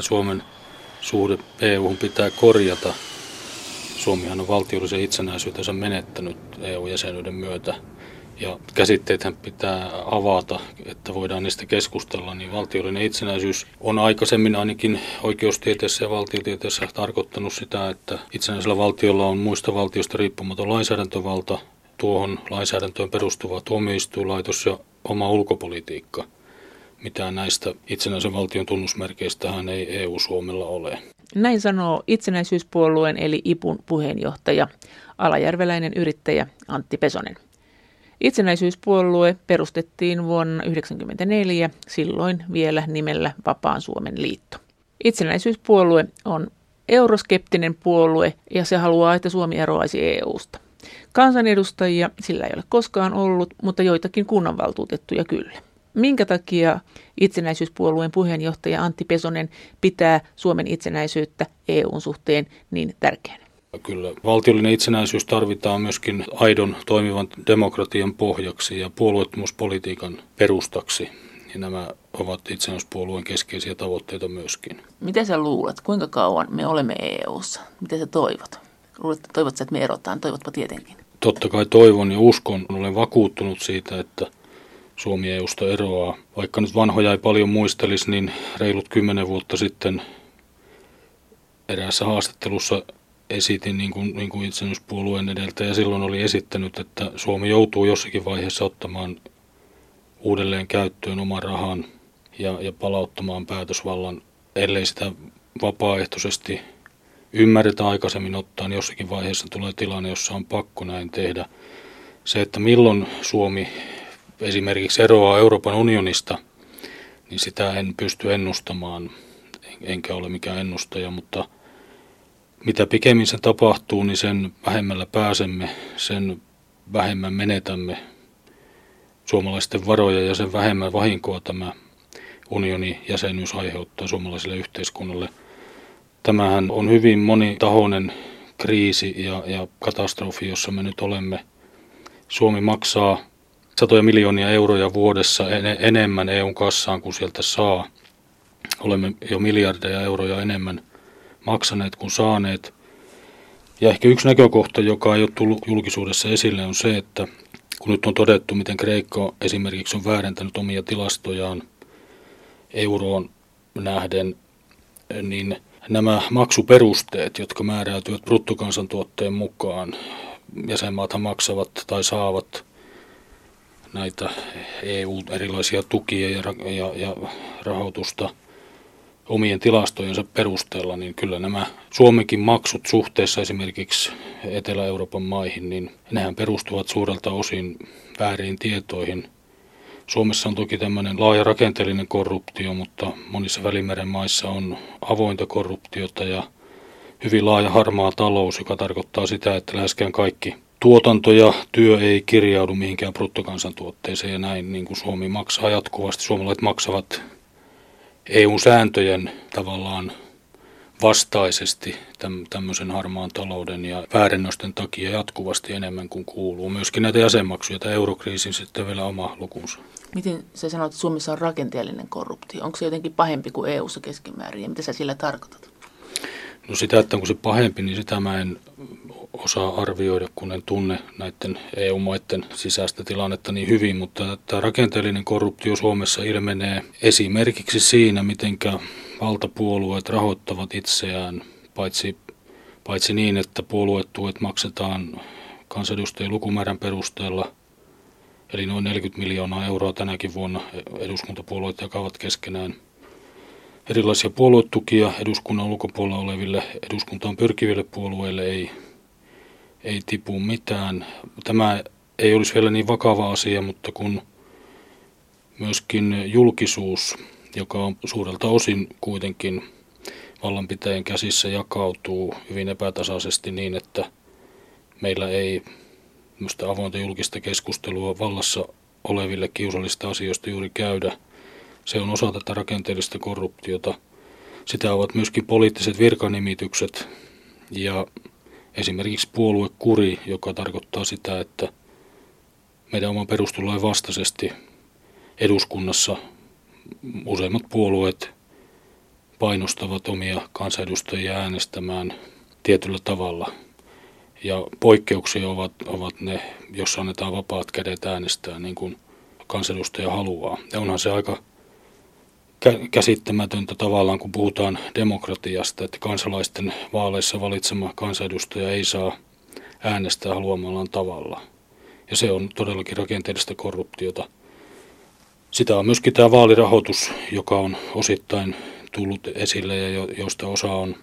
Suomen suhde EU pitää korjata. Suomihan on valtiollisen itsenäisyytensä menettänyt EU-jäsenyyden myötä ja käsitteethän pitää avata, että voidaan niistä keskustella, niin valtiollinen itsenäisyys on aikaisemmin ainakin oikeustieteessä ja valtiotieteessä tarkoittanut sitä, että itsenäisellä valtiolla on muista valtioista riippumaton lainsäädäntövalta, tuohon lainsäädäntöön perustuva tuomioistuinlaitos ja oma ulkopolitiikka. Mitään näistä itsenäisen valtion tunnusmerkeistähän ei EU-Suomella ole. Näin sanoo itsenäisyyspuolueen eli IPUn puheenjohtaja, alajärveläinen yrittäjä Antti Pesonen. Itsenäisyyspuolue perustettiin vuonna 1994, silloin vielä nimellä Vapaan Suomen liitto. Itsenäisyyspuolue on euroskeptinen puolue ja se haluaa, että Suomi eroaisi EUsta. Kansanedustajia sillä ei ole koskaan ollut, mutta joitakin kunnanvaltuutettuja kyllä. Minkä takia itsenäisyyspuolueen puheenjohtaja Antti Pesonen pitää Suomen itsenäisyyttä EUn suhteen niin tärkeänä? Kyllä valtiollinen itsenäisyys tarvitaan myöskin aidon toimivan demokratian pohjaksi ja puolueettomuuspolitiikan perustaksi. Ja nämä ovat itsenäisyyspuolueen keskeisiä tavoitteita myöskin. Mitä sä luulet, kuinka kauan me olemme EU:ssa? Mitä sä toivot? Luulet, toivot että me erotaan? Toivotpa tietenkin. Totta kai toivon ja uskon, olen vakuuttunut siitä, että Suomi EUsta eroaa. Vaikka nyt vanhoja ei paljon muistelisi, niin reilut kymmenen vuotta sitten eräässä haastattelussa esitin, niin kuin, niin kuin itsenäispuolueen edeltäjä silloin oli esittänyt, että Suomi joutuu jossakin vaiheessa ottamaan uudelleen käyttöön oman rahan ja, ja palauttamaan päätösvallan, ellei sitä vapaaehtoisesti ymmärretä aikaisemmin ottaa, niin jossakin vaiheessa tulee tilanne, jossa on pakko näin tehdä. Se, että milloin Suomi esimerkiksi eroaa Euroopan unionista, niin sitä en pysty ennustamaan, enkä ole mikään ennustaja, mutta – mitä pikemmin se tapahtuu, niin sen vähemmällä pääsemme, sen vähemmän menetämme suomalaisten varoja ja sen vähemmän vahinkoa tämä unionin jäsenyys aiheuttaa suomalaiselle yhteiskunnalle. Tämähän on hyvin monitahoinen kriisi ja, ja katastrofi, jossa me nyt olemme. Suomi maksaa satoja miljoonia euroja vuodessa en, enemmän EUn kassaan kuin sieltä saa. Olemme jo miljardeja euroja enemmän – maksaneet kuin saaneet. Ja ehkä yksi näkökohta, joka ei ole tullut julkisuudessa esille, on se, että kun nyt on todettu, miten Kreikka esimerkiksi on väärentänyt omia tilastojaan euroon nähden, niin nämä maksuperusteet, jotka määräytyvät bruttokansantuotteen mukaan, jäsenmaathan maksavat tai saavat näitä EU-erilaisia tukia ja, ja, ja rahoitusta – omien tilastojensa perusteella, niin kyllä nämä Suomenkin maksut suhteessa esimerkiksi Etelä-Euroopan maihin, niin nehän perustuvat suurelta osin väärin tietoihin. Suomessa on toki tämmöinen laaja rakenteellinen korruptio, mutta monissa Välimeren maissa on avointa korruptiota ja hyvin laaja harmaa talous, joka tarkoittaa sitä, että läheskään kaikki tuotanto ja työ ei kirjaudu mihinkään bruttokansantuotteeseen ja näin niin kuin Suomi maksaa jatkuvasti. Suomalaiset maksavat EU-sääntöjen tavallaan vastaisesti tämmöisen harmaan talouden ja väärennösten takia jatkuvasti enemmän kuin kuuluu. Myöskin näitä jäsenmaksuja, tämä eurokriisin sitten vielä oma lukunsa. Miten sä sanoit, että Suomessa on rakenteellinen korruptio? Onko se jotenkin pahempi kuin EU-ssa keskimäärin ja mitä sä sillä tarkoitat? No sitä, että onko se pahempi, niin sitä mä en osaa arvioida, kun en tunne näiden EU-maiden sisäistä tilannetta niin hyvin, mutta tämä rakenteellinen korruptio Suomessa ilmenee esimerkiksi siinä, miten valtapuolueet rahoittavat itseään, paitsi, paitsi niin, että puoluetuet maksetaan kansanedustajien lukumäärän perusteella, eli noin 40 miljoonaa euroa tänäkin vuonna eduskuntapuolueet jakavat keskenään – erilaisia puoluetukia eduskunnan ulkopuolella oleville eduskuntaan pyrkiville puolueille ei, ei tipu mitään. Tämä ei olisi vielä niin vakava asia, mutta kun myöskin julkisuus, joka on suurelta osin kuitenkin vallanpitäjän käsissä jakautuu hyvin epätasaisesti niin, että meillä ei avointa julkista keskustelua vallassa oleville kiusallista asioista juuri käydä – se on osa tätä rakenteellista korruptiota. Sitä ovat myöskin poliittiset virkanimitykset ja esimerkiksi puoluekuri, joka tarkoittaa sitä, että meidän oman perustulain vastaisesti eduskunnassa useimmat puolueet painostavat omia kansanedustajia äänestämään tietyllä tavalla. Ja poikkeuksia ovat, ovat ne, jos annetaan vapaat kädet äänestää niin kuin kansanedustaja haluaa. Ja onhan se aika käsittämätöntä tavallaan, kun puhutaan demokratiasta, että kansalaisten vaaleissa valitsema kansanedustaja ei saa äänestää haluamallaan tavalla. Ja se on todellakin rakenteellista korruptiota. Sitä on myöskin tämä vaalirahoitus, joka on osittain tullut esille ja josta osa on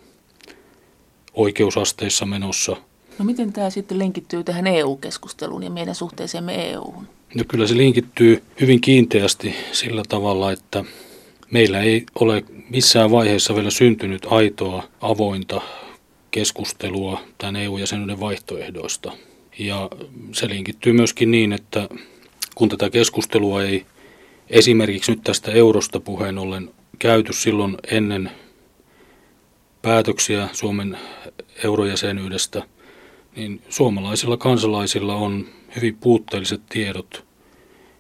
oikeusasteissa menossa. No miten tämä sitten linkittyy tähän EU-keskusteluun ja meidän suhteeseemme EU:hun? No kyllä se linkittyy hyvin kiinteästi sillä tavalla, että meillä ei ole missään vaiheessa vielä syntynyt aitoa, avointa keskustelua tämän EU-jäsenyyden vaihtoehdoista. Ja se linkittyy myöskin niin, että kun tätä keskustelua ei esimerkiksi nyt tästä eurosta puheen ollen käyty silloin ennen päätöksiä Suomen eurojäsenyydestä, niin suomalaisilla kansalaisilla on hyvin puutteelliset tiedot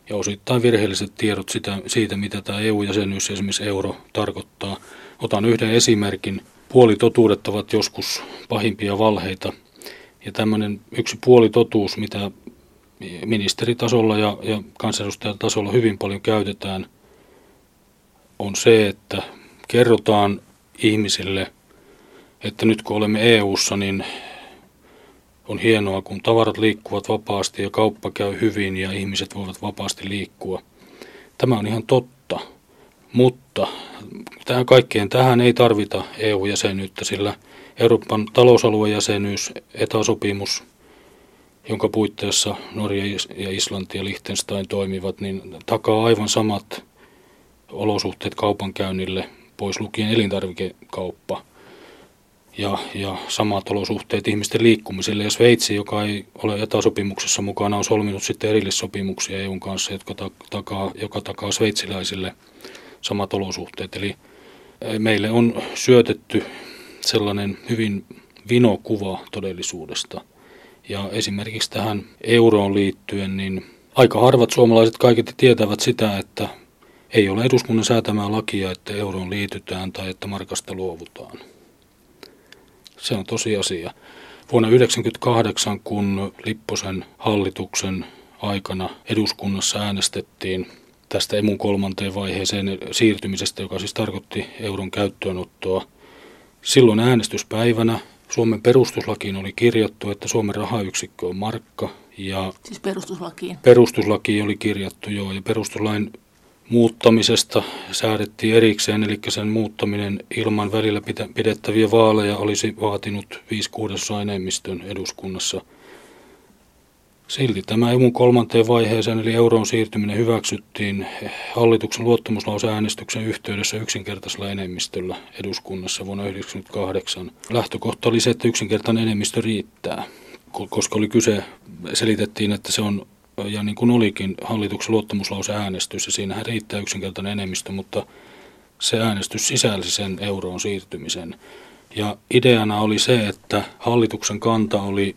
ja osittain virheelliset tiedot sitä, siitä, mitä tämä EU-jäsenyys, esimerkiksi euro, tarkoittaa. Otan yhden esimerkin. Puolitotuudet ovat joskus pahimpia valheita. Ja tämmöinen yksi puolitotuus, mitä ministeritasolla ja, ja kansanedustajatasolla hyvin paljon käytetään, on se, että kerrotaan ihmisille, että nyt kun olemme EU:ssa, niin on hienoa, kun tavarat liikkuvat vapaasti ja kauppa käy hyvin ja ihmiset voivat vapaasti liikkua. Tämä on ihan totta, mutta tähän kaikkeen tähän ei tarvita EU-jäsenyyttä, sillä Euroopan talousalueen jäsenyys, etäsopimus, jonka puitteissa Norja ja Islanti ja Liechtenstein toimivat, niin takaa aivan samat olosuhteet kaupankäynnille, pois lukien elintarvikekauppa – ja, ja samat olosuhteet ihmisten liikkumiselle. Ja Sveitsi, joka ei ole etäsopimuksessa mukana, on solminut sitten erillissopimuksia EUn kanssa, jotka takaa, joka takaa sveitsiläisille samat olosuhteet. Eli eh, meille on syötetty sellainen hyvin vino kuva todellisuudesta. Ja esimerkiksi tähän euroon liittyen, niin aika harvat suomalaiset kaiketi tietävät sitä, että ei ole eduskunnan säätämää lakia, että euroon liitytään tai että markasta luovutaan. Se on tosiasia. Vuonna 1998, kun Lipposen hallituksen aikana eduskunnassa äänestettiin tästä emun kolmanteen vaiheeseen siirtymisestä, joka siis tarkoitti euron käyttöönottoa. Silloin äänestyspäivänä Suomen perustuslakiin oli kirjattu, että Suomen rahayksikkö on markka. Ja siis perustuslakiin? Perustuslakiin oli kirjattu, joo. Ja perustuslain muuttamisesta säädettiin erikseen, eli sen muuttaminen ilman välillä pidettäviä vaaleja olisi vaatinut 5 kuudesosa enemmistön eduskunnassa. Silti tämä EUn kolmanteen vaiheeseen, eli euroon siirtyminen hyväksyttiin hallituksen luottamuslauseäänestyksen yhteydessä yksinkertaisella enemmistöllä eduskunnassa vuonna 1998. Lähtökohta oli se, että yksinkertainen enemmistö riittää, koska oli kyse, selitettiin, että se on ja niin kuin olikin hallituksen luottamuslauseäänestys, ja siinähän riittää yksinkertainen enemmistö, mutta se äänestys sisälsi sen euroon siirtymisen. Ja ideana oli se, että hallituksen kanta oli,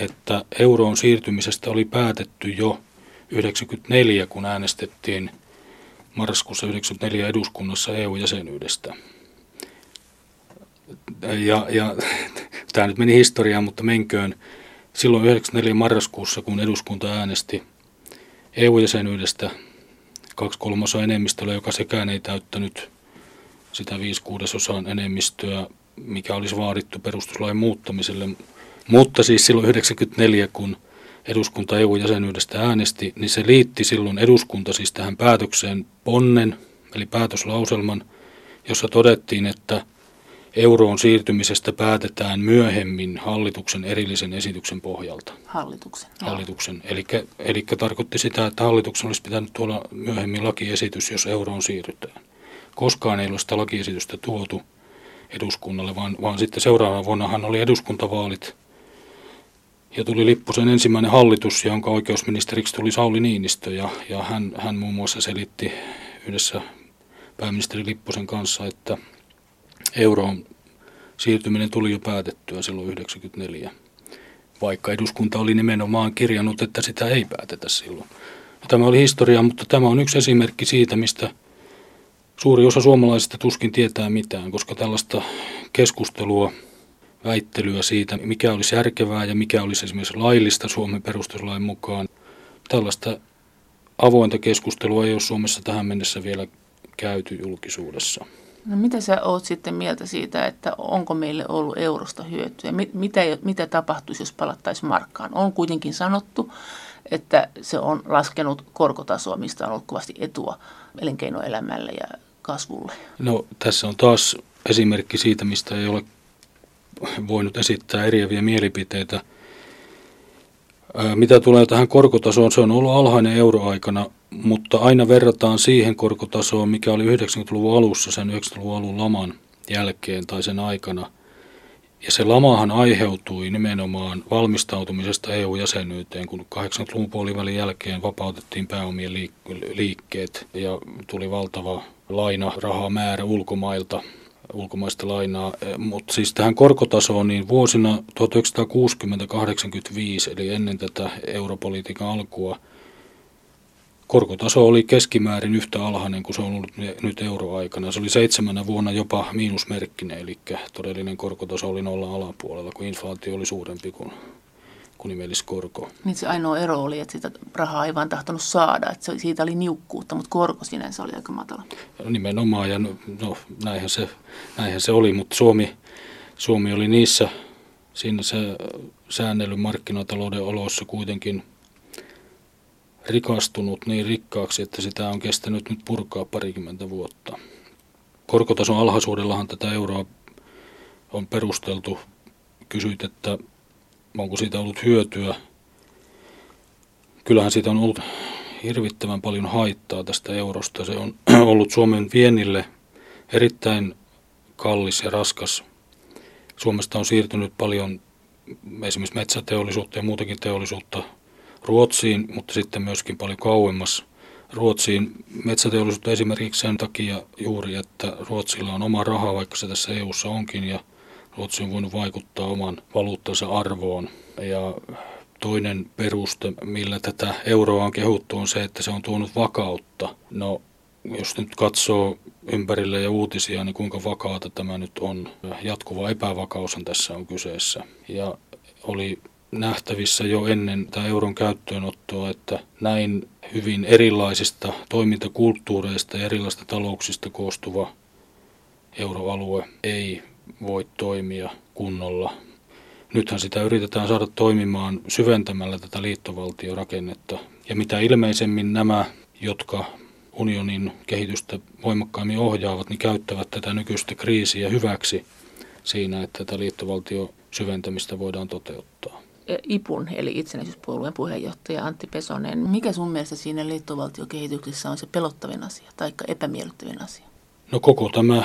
että euroon siirtymisestä oli päätetty jo 94, kun äänestettiin marraskuussa 94 eduskunnassa EU-jäsenyydestä. Ja, ja tämä nyt meni historiaan, mutta menköön silloin 94 marraskuussa, kun eduskunta äänesti EU-jäsenyydestä kaksi kolmasosa enemmistöllä, joka sekään ei täyttänyt sitä viisi kuudesosaan enemmistöä, mikä olisi vaadittu perustuslain muuttamiselle. Mutta siis silloin 94, kun eduskunta EU-jäsenyydestä äänesti, niin se liitti silloin eduskunta siis tähän päätökseen ponnen, eli päätöslauselman, jossa todettiin, että euroon siirtymisestä päätetään myöhemmin hallituksen erillisen esityksen pohjalta. Hallituksen. Hallituksen. Eli, tarkoitti sitä, että hallituksen olisi pitänyt tuolla myöhemmin lakiesitys, jos euroon siirrytään. Koskaan ei ole sitä lakiesitystä tuotu eduskunnalle, vaan, vaan sitten seuraavana vuonnahan oli eduskuntavaalit ja tuli Lipposen ensimmäinen hallitus, jonka oikeusministeriksi tuli Sauli Niinistö ja, ja hän, hän muun muassa selitti yhdessä pääministeri Lipposen kanssa, että euroon siirtyminen tuli jo päätettyä silloin 1994, vaikka eduskunta oli nimenomaan kirjannut, että sitä ei päätetä silloin. Tämä oli historia, mutta tämä on yksi esimerkki siitä, mistä Suuri osa suomalaisista tuskin tietää mitään, koska tällaista keskustelua, väittelyä siitä, mikä olisi järkevää ja mikä olisi esimerkiksi laillista Suomen perustuslain mukaan, tällaista avointa keskustelua ei ole Suomessa tähän mennessä vielä käyty julkisuudessa. No mitä sä oot sitten mieltä siitä, että onko meille ollut eurosta hyötyä? Mitä, mitä tapahtuisi, jos palattaisiin markkaan? On kuitenkin sanottu, että se on laskenut korkotasoa, mistä on ollut kovasti etua elinkeinoelämälle ja kasvulle. No tässä on taas esimerkki siitä, mistä ei ole voinut esittää eriäviä mielipiteitä. Mitä tulee tähän korkotasoon, se on ollut alhainen euroaikana, mutta aina verrataan siihen korkotasoon, mikä oli 90-luvun alussa, sen 90-luvun alun laman jälkeen tai sen aikana. Ja se lamahan aiheutui nimenomaan valmistautumisesta EU-jäsenyyteen, kun 80-luvun puolivälin jälkeen vapautettiin pääomien liikkeet ja tuli valtava laina, rahamäärä ulkomailta, ulkomaista lainaa. Mutta siis tähän korkotasoon, niin vuosina 1960-85, eli ennen tätä europolitiikan alkua, korkotaso oli keskimäärin yhtä alhainen kuin se on ollut nyt euroaikana. Se oli seitsemänä vuonna jopa miinusmerkkinen, eli todellinen korkotaso oli nolla alapuolella, kun inflaatio oli suurempi kuin, kuin nimelliskorko. Niin se ainoa ero oli, että sitä rahaa ei vaan tahtonut saada, että siitä oli niukkuutta, mutta korko sinänsä oli aika matala. Nimenomaan, ja no, no näinhän, se, näinhän se oli, mutta Suomi, Suomi oli niissä, siinä se säännellyn markkinatalouden oloissa kuitenkin – rikastunut niin rikkaaksi, että sitä on kestänyt nyt purkaa parikymmentä vuotta. Korkotason alhaisuudellahan tätä euroa on perusteltu. Kysyit, että onko siitä ollut hyötyä. Kyllähän siitä on ollut hirvittävän paljon haittaa tästä eurosta. Se on ollut Suomen viennille erittäin kallis ja raskas. Suomesta on siirtynyt paljon esimerkiksi metsäteollisuutta ja muutakin teollisuutta Ruotsiin, mutta sitten myöskin paljon kauemmas Ruotsiin metsäteollisuutta esimerkiksi sen takia juuri, että Ruotsilla on oma raha, vaikka se tässä EU:ssa onkin, ja Ruotsi on voinut vaikuttaa oman valuuttansa arvoon. Ja toinen peruste, millä tätä euroa on kehuttu, on se, että se on tuonut vakautta. No, jos nyt katsoo ympärille ja uutisia, niin kuinka vakaata tämä nyt on. Jatkuva epävakaushan tässä on kyseessä. Ja oli nähtävissä jo ennen tämä euron käyttöönottoa, että näin hyvin erilaisista toimintakulttuureista ja erilaisista talouksista koostuva euroalue ei voi toimia kunnolla. Nythän sitä yritetään saada toimimaan syventämällä tätä liittovaltiorakennetta. Ja mitä ilmeisemmin nämä, jotka unionin kehitystä voimakkaammin ohjaavat, niin käyttävät tätä nykyistä kriisiä hyväksi siinä, että tätä liittovaltio syventämistä voidaan toteuttaa. IPUN, eli itsenäisyyspuolueen puheenjohtaja Antti Pesonen. Mikä sun mielestä siinä liittovaltiokehityksessä on se pelottavin asia tai epämiellyttävin asia? No koko tämä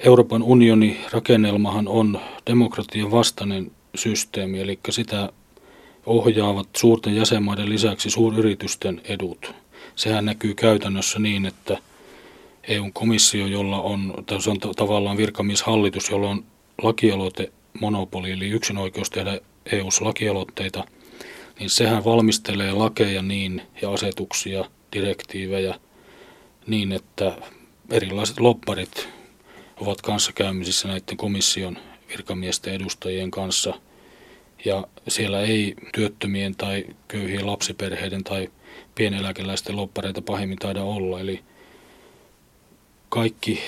Euroopan unionin rakennelmahan on demokratian vastainen systeemi, eli sitä ohjaavat suurten jäsenmaiden lisäksi suuryritysten edut. Sehän näkyy käytännössä niin, että EU-komissio, jolla on, se on tavallaan virkamieshallitus, jolla on lakialoite monopoli, eli yksinoikeus tehdä EU-lakialoitteita, niin sehän valmistelee lakeja niin ja asetuksia, direktiivejä niin, että erilaiset lopparit ovat kanssakäymisissä näiden komission virkamiesten edustajien kanssa. Ja siellä ei työttömien tai köyhien lapsiperheiden tai pieneläkeläisten loppareita pahimmin taida olla. Eli kaikki,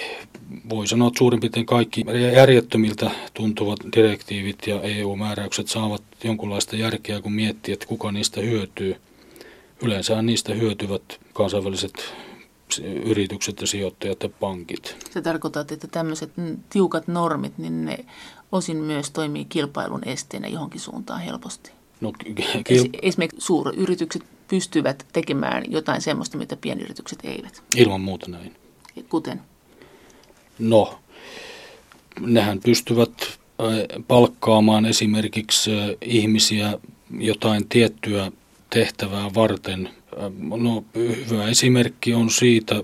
voi sanoa, että suurin piirtein kaikki järjettömiltä tuntuvat direktiivit ja EU-määräykset saavat jonkunlaista järkeä, kun miettii, että kuka niistä hyötyy. Yleensä niistä hyötyvät kansainväliset yritykset ja sijoittajat ja pankit. Se tarkoittaa, että tämmöiset tiukat normit, niin ne osin myös toimii kilpailun esteenä johonkin suuntaan helposti. No, kil... Esimerkiksi suuryritykset pystyvät tekemään jotain sellaista, mitä pienyritykset eivät. Ilman muuta näin. Kuten? No, nehän pystyvät palkkaamaan esimerkiksi ihmisiä jotain tiettyä tehtävää varten. No, hyvä esimerkki on siitä,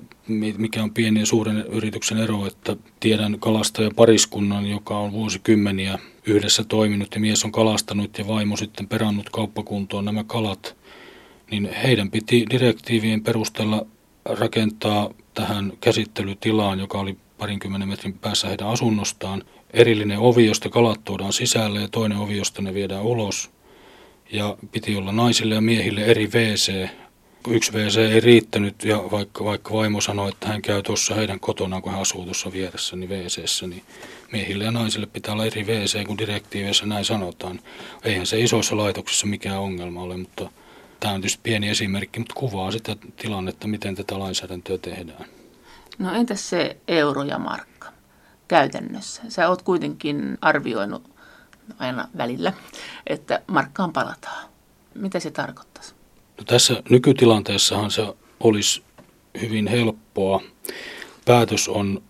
mikä on pieni ja suuren yrityksen ero, että tiedän kalastajapariskunnan, joka on vuosikymmeniä yhdessä toiminut ja mies on kalastanut ja vaimo sitten perannut kauppakuntoon nämä kalat, niin heidän piti direktiivien perusteella rakentaa tähän käsittelytilaan, joka oli parinkymmenen metrin päässä heidän asunnostaan, erillinen ovi, josta kalat tuodaan sisälle ja toinen ovi, josta ne viedään ulos. Ja piti olla naisille ja miehille eri WC. Yksi WC ei riittänyt ja vaikka, vaikka vaimo sanoi, että hän käy tuossa heidän kotonaan, kun hän asuu tuossa vieressä, niin WCssä, niin miehille ja naisille pitää olla eri WC, kun direktiiveissä näin sanotaan. Eihän se isoissa laitoksissa mikään ongelma ole, mutta tämä on tietysti pieni esimerkki, mutta kuvaa sitä tilannetta, miten tätä lainsäädäntöä tehdään. No entäs se euro ja markka käytännössä? Sä oot kuitenkin arvioinut aina välillä, että markkaan palataan. Mitä se tarkoittaisi? No tässä nykytilanteessahan se olisi hyvin helppoa. Päätös on,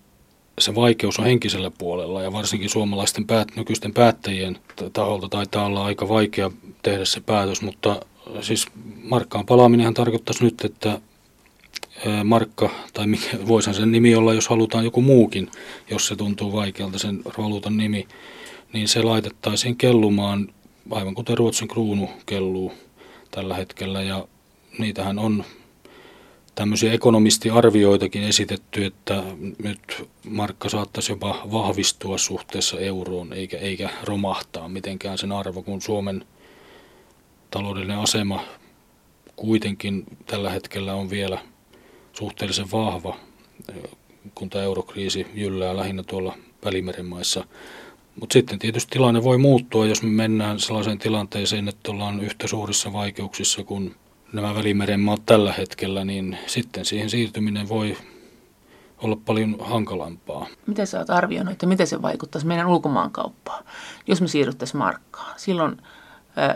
se vaikeus on henkisellä puolella ja varsinkin suomalaisten päät, nykyisten päättäjien taholta taitaa olla aika vaikea tehdä se päätös, mutta siis markkaan palaaminenhan tarkoittaisi nyt, että markka, tai mikä, voisihan sen nimi olla, jos halutaan joku muukin, jos se tuntuu vaikealta sen valuutan nimi, niin se laitettaisiin kellumaan, aivan kuten Ruotsin kruunu kelluu tällä hetkellä, ja niitähän on tämmöisiä ekonomistiarvioitakin esitetty, että nyt markka saattaisi jopa vahvistua suhteessa euroon, eikä, eikä romahtaa mitenkään sen arvo, kun Suomen taloudellinen asema kuitenkin tällä hetkellä on vielä – suhteellisen vahva, kun tämä eurokriisi jyllää lähinnä tuolla Välimeren maissa. Mutta sitten tietysti tilanne voi muuttua, jos me mennään sellaiseen tilanteeseen, että ollaan yhtä suurissa vaikeuksissa kuin nämä Välimeren maat tällä hetkellä, niin sitten siihen siirtyminen voi olla paljon hankalampaa. Miten sä oot arvioinut, että miten se vaikuttaisi meidän ulkomaankauppaan, jos me siirryttäisiin markkaan? Silloin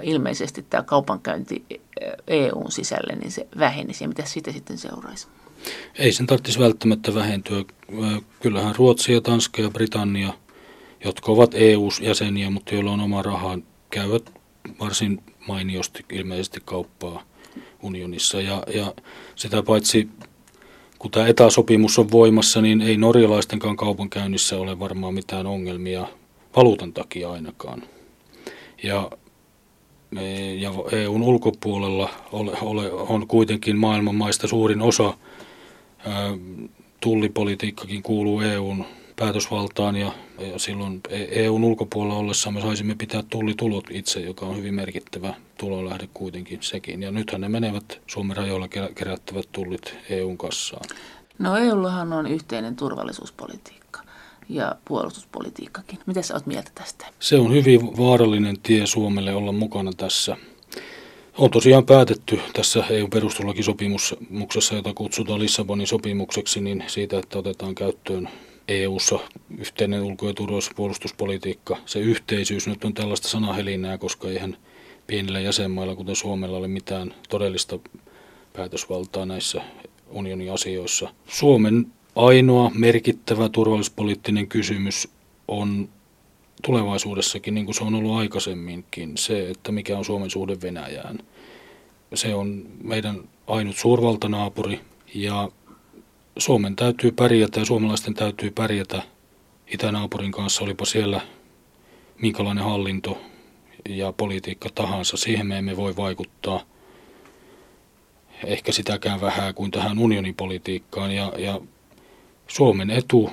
ilmeisesti tämä kaupankäynti EUn sisälle, niin se vähenisi ja mitä siitä sitten seuraisi? Ei sen tarvitsisi välttämättä vähentyä. Kyllähän Ruotsi ja Tanska ja Britannia, jotka ovat EU-jäseniä, mutta joilla on oma raha, käyvät varsin mainiosti ilmeisesti kauppaa unionissa. Ja, ja sitä paitsi, kun tämä etäsopimus on voimassa, niin ei norjalaistenkaan kaupankäynnissä ole varmaan mitään ongelmia valuutan takia ainakaan. Ja ja EUn ulkopuolella ole, ole, on kuitenkin maailman maista suurin osa tullipolitiikkakin kuuluu EUn päätösvaltaan ja, ja silloin EUn ulkopuolella ollessa me saisimme pitää tullitulot itse, joka on hyvin merkittävä tulolähde kuitenkin sekin. Ja nythän ne menevät Suomen rajoilla kerättävät tullit EUn kassaan. No EUllahan on yhteinen turvallisuuspolitiikka ja puolustuspolitiikkakin. Mitä sä oot mieltä tästä? Se on hyvin vaarallinen tie Suomelle olla mukana tässä on tosiaan päätetty tässä EU-perustuslakisopimuksessa, jota kutsutaan Lissabonin sopimukseksi, niin siitä, että otetaan käyttöön EU-ssa yhteinen ulko- ja turvallisuuspuolustuspolitiikka. Se yhteisyys nyt on tällaista sanahelinää, koska eihän pienillä jäsenmailla, kuten Suomella, ole mitään todellista päätösvaltaa näissä unionin asioissa. Suomen ainoa merkittävä turvallisuuspoliittinen kysymys on tulevaisuudessakin, niin kuin se on ollut aikaisemminkin, se, että mikä on Suomen suhde Venäjään. Se on meidän ainut suurvaltanaapuri ja Suomen täytyy pärjätä ja suomalaisten täytyy pärjätä itänaapurin kanssa, olipa siellä minkälainen hallinto ja politiikka tahansa. Siihen me emme voi vaikuttaa ehkä sitäkään vähän kuin tähän unionipolitiikkaan. Ja, ja Suomen etu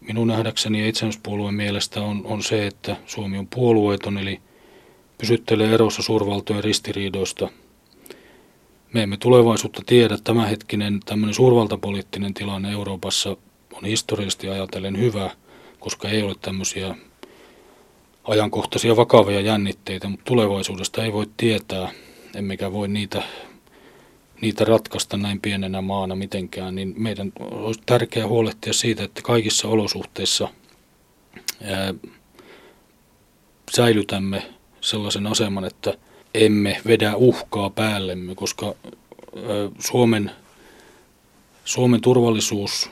minun nähdäkseni ja itsenäispuolueen mielestä on, on se, että Suomi on puolueeton, eli pysyttelee erossa suurvaltojen ristiriidoista. Me emme tulevaisuutta tiedä. Tämänhetkinen tämmöinen suurvaltapoliittinen tilanne Euroopassa on historiallisesti ajatellen hyvä, koska ei ole tämmöisiä ajankohtaisia vakavia jännitteitä, mutta tulevaisuudesta ei voi tietää, emmekä voi niitä niitä ratkaista näin pienenä maana mitenkään, niin meidän olisi tärkeää huolehtia siitä, että kaikissa olosuhteissa ää, säilytämme sellaisen aseman, että emme vedä uhkaa päällemme, koska ää, Suomen, Suomen turvallisuus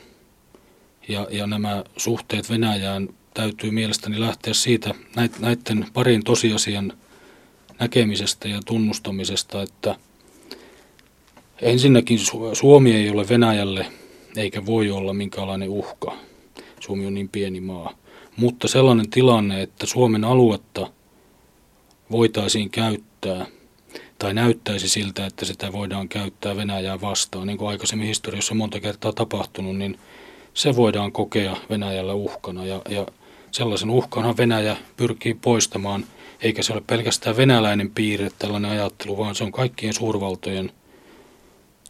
ja, ja nämä suhteet Venäjään täytyy mielestäni lähteä siitä näiden parin tosiasian näkemisestä ja tunnustamisesta, että – Ensinnäkin Suomi ei ole Venäjälle eikä voi olla minkäänlainen uhka. Suomi on niin pieni maa. Mutta sellainen tilanne, että Suomen aluetta voitaisiin käyttää tai näyttäisi siltä, että sitä voidaan käyttää Venäjää vastaan, niin kuin aikaisemmin historiassa monta kertaa tapahtunut, niin se voidaan kokea Venäjällä uhkana. Ja, ja sellaisen uhkanhan Venäjä pyrkii poistamaan, eikä se ole pelkästään venäläinen piirre tällainen ajattelu, vaan se on kaikkien suurvaltojen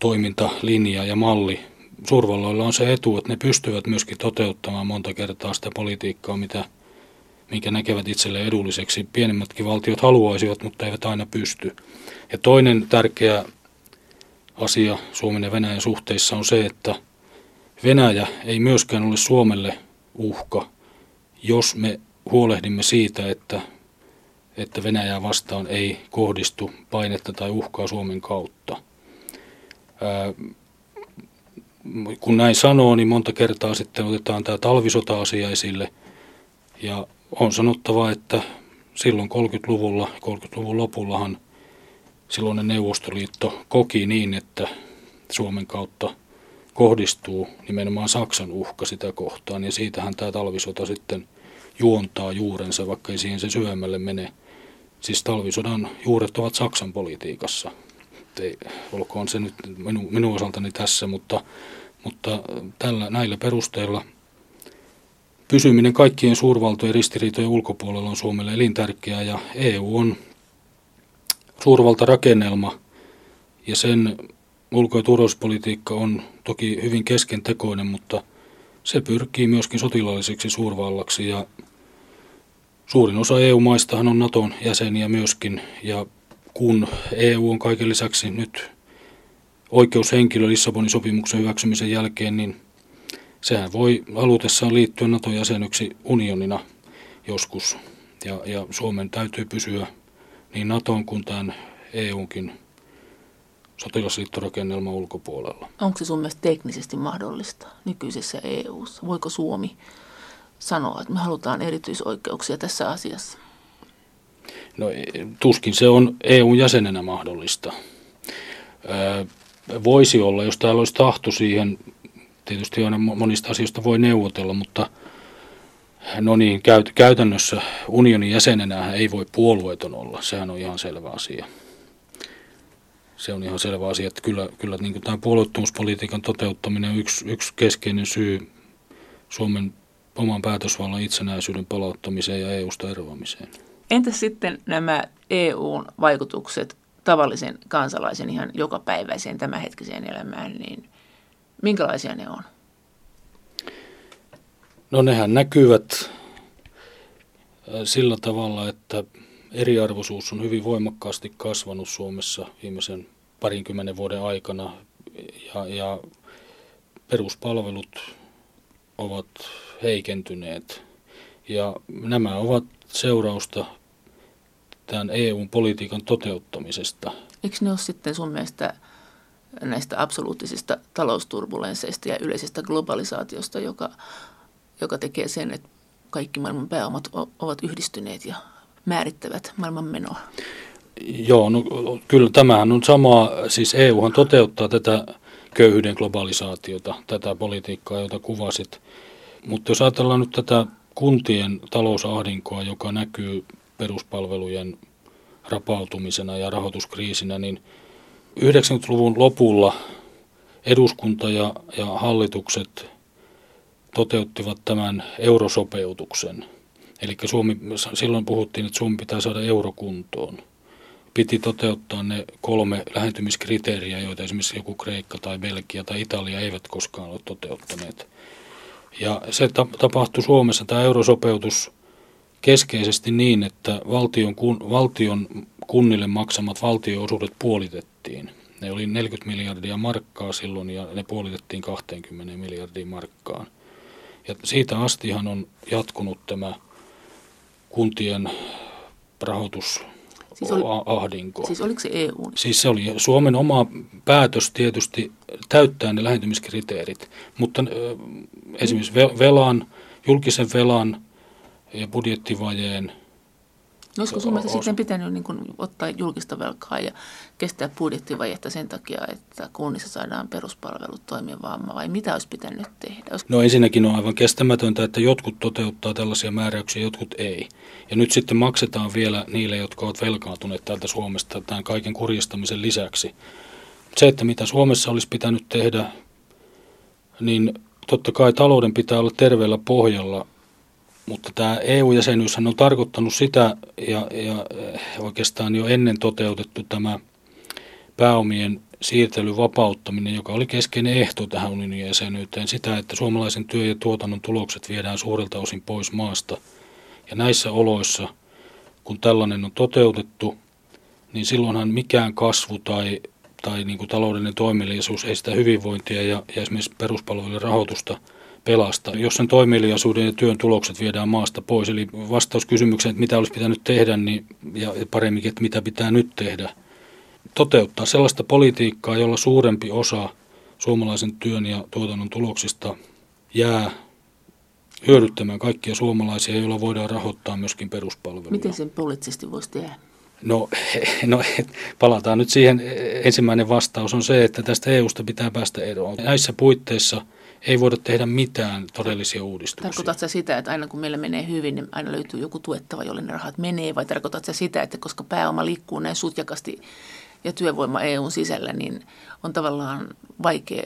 toimintalinja ja malli. Suurvalloilla on se etu, että ne pystyvät myöskin toteuttamaan monta kertaa sitä politiikkaa, mitä, minkä näkevät itselle edulliseksi. Pienemmätkin valtiot haluaisivat, mutta eivät aina pysty. Ja toinen tärkeä asia Suomen ja Venäjän suhteissa on se, että Venäjä ei myöskään ole Suomelle uhka, jos me huolehdimme siitä, että, että Venäjää vastaan ei kohdistu painetta tai uhkaa Suomen kautta. Kun näin sanoo, niin monta kertaa sitten otetaan tämä talvisota-asia esille. Ja on sanottava, että silloin 30-luvulla, 30-luvun lopullahan silloinen Neuvostoliitto koki niin, että Suomen kautta kohdistuu nimenomaan Saksan uhka sitä kohtaan. Ja siitähän tämä talvisota sitten juontaa juurensa, vaikka ei siihen se syvemmälle mene. Siis talvisodan juuret ovat Saksan politiikassa. Ei, olkoon se nyt minu, minun osaltani tässä, mutta, mutta tällä, näillä perusteilla pysyminen kaikkien suurvaltojen ristiriitojen ulkopuolella on Suomelle elintärkeää ja EU on suurvaltarakennelma ja sen ulko- ja turvallisuuspolitiikka on toki hyvin keskentekoinen, mutta se pyrkii myöskin sotilaalliseksi suurvallaksi ja suurin osa EU-maistahan on Naton jäseniä myöskin ja kun EU on kaiken lisäksi nyt oikeushenkilö Lissabonin sopimuksen hyväksymisen jälkeen, niin sehän voi halutessaan liittyä Naton jäsenyksi unionina joskus. Ja, ja Suomen täytyy pysyä niin Naton kuin tämän EUnkin sotilasliittorakennelma ulkopuolella. Onko se sun mielestä teknisesti mahdollista nykyisessä EU:ssa? Voiko Suomi sanoa, että me halutaan erityisoikeuksia tässä asiassa? No tuskin se on EUn jäsenenä mahdollista. voisi olla, jos täällä olisi tahto siihen, tietysti aina monista asioista voi neuvotella, mutta no niin, käytännössä unionin jäsenenä ei voi puolueeton olla, sehän on ihan selvä asia se on ihan selvä asia, että kyllä, kyllä niin tämä puolueettomuuspolitiikan toteuttaminen on yksi, yksi keskeinen syy Suomen oman päätösvallan itsenäisyyden palauttamiseen ja EU-sta eroamiseen. Entä sitten nämä EUn vaikutukset tavallisen kansalaisen ihan jokapäiväiseen tämänhetkiseen elämään, niin minkälaisia ne on? No nehän näkyvät sillä tavalla, että eriarvoisuus on hyvin voimakkaasti kasvanut Suomessa viimeisen parinkymmenen vuoden aikana ja, ja peruspalvelut ovat heikentyneet. Ja nämä ovat seurausta tämän EU-politiikan toteuttamisesta. Eikö ne ole sitten sun mielestä näistä absoluuttisista talousturbulensseista ja yleisestä globalisaatiosta, joka, joka tekee sen, että kaikki maailman pääomat ovat yhdistyneet ja määrittävät maailman menoa? Joo, no kyllä tämähän on sama, siis EUhan toteuttaa tätä köyhyyden globalisaatiota, tätä politiikkaa, jota kuvasit. Mutta jos ajatellaan nyt tätä kuntien talousahdinkoa, joka näkyy peruspalvelujen rapautumisena ja rahoituskriisinä, niin 90-luvun lopulla eduskunta ja, ja hallitukset toteuttivat tämän eurosopeutuksen. Eli Suomi, silloin puhuttiin, että Suomi pitää saada eurokuntoon piti toteuttaa ne kolme lähentymiskriteeriä, joita esimerkiksi joku Kreikka tai Belgia tai Italia eivät koskaan ole toteuttaneet. Ja se tapahtui Suomessa, tämä eurosopeutus, keskeisesti niin, että valtion, kun, valtion kunnille maksamat valtioosuudet puolitettiin. Ne oli 40 miljardia markkaa silloin ja ne puolitettiin 20 miljardia markkaan. Ja siitä astihan on jatkunut tämä kuntien rahoitus siis oli, ahdinko. Siis oliko se EU? Siis se oli Suomen oma päätös tietysti täyttää ne lähentymiskriteerit, mutta äh, esimerkiksi velan, julkisen velan ja budjettivajeen Olisiko sun mielestä sitten pitänyt niin kuin ottaa julkista velkaa ja kestää budjettivajetta sen takia, että kunnissa saadaan peruspalvelut toimimaan vai mitä olisi pitänyt tehdä? Olisiko... No ensinnäkin on aivan kestämätöntä, että jotkut toteuttaa tällaisia määräyksiä, jotkut ei. Ja nyt sitten maksetaan vielä niille, jotka ovat velkaantuneet täältä Suomesta tämän kaiken kurjistamisen lisäksi. Se, että mitä Suomessa olisi pitänyt tehdä, niin totta kai talouden pitää olla terveellä pohjalla, mutta tämä EU-jäsenyys on tarkoittanut sitä, ja, ja oikeastaan jo ennen toteutettu tämä pääomien siirtelyn vapauttaminen, joka oli keskeinen ehto tähän unionin jäsenyyteen, sitä, että suomalaisen työ- ja tuotannon tulokset viedään suurelta osin pois maasta. Ja näissä oloissa, kun tällainen on toteutettu, niin silloinhan mikään kasvu tai tai niin kuin taloudellinen toimeliaisuus ei sitä hyvinvointia ja, ja esimerkiksi peruspalvelujen rahoitusta pelasta, jos sen toimeliaisuuden ja työn tulokset viedään maasta pois. Eli vastaus kysymykseen, että mitä olisi pitänyt tehdä niin, ja paremminkin, että mitä pitää nyt tehdä. Toteuttaa sellaista politiikkaa, jolla suurempi osa suomalaisen työn ja tuotannon tuloksista jää hyödyttämään kaikkia suomalaisia, joilla voidaan rahoittaa myöskin peruspalveluja. Miten sen poliittisesti voisi tehdä? No, no palataan nyt siihen. Ensimmäinen vastaus on se, että tästä EUsta pitää päästä eroon. Näissä puitteissa ei voida tehdä mitään todellisia uudistuksia. Tarkoitatko sitä, että aina kun meillä menee hyvin, niin aina löytyy joku tuettava, jolle ne rahat menee? Vai tarkoitatko sitä, että koska pääoma liikkuu näin sutjakasti ja työvoima EUn sisällä, niin on tavallaan vaikea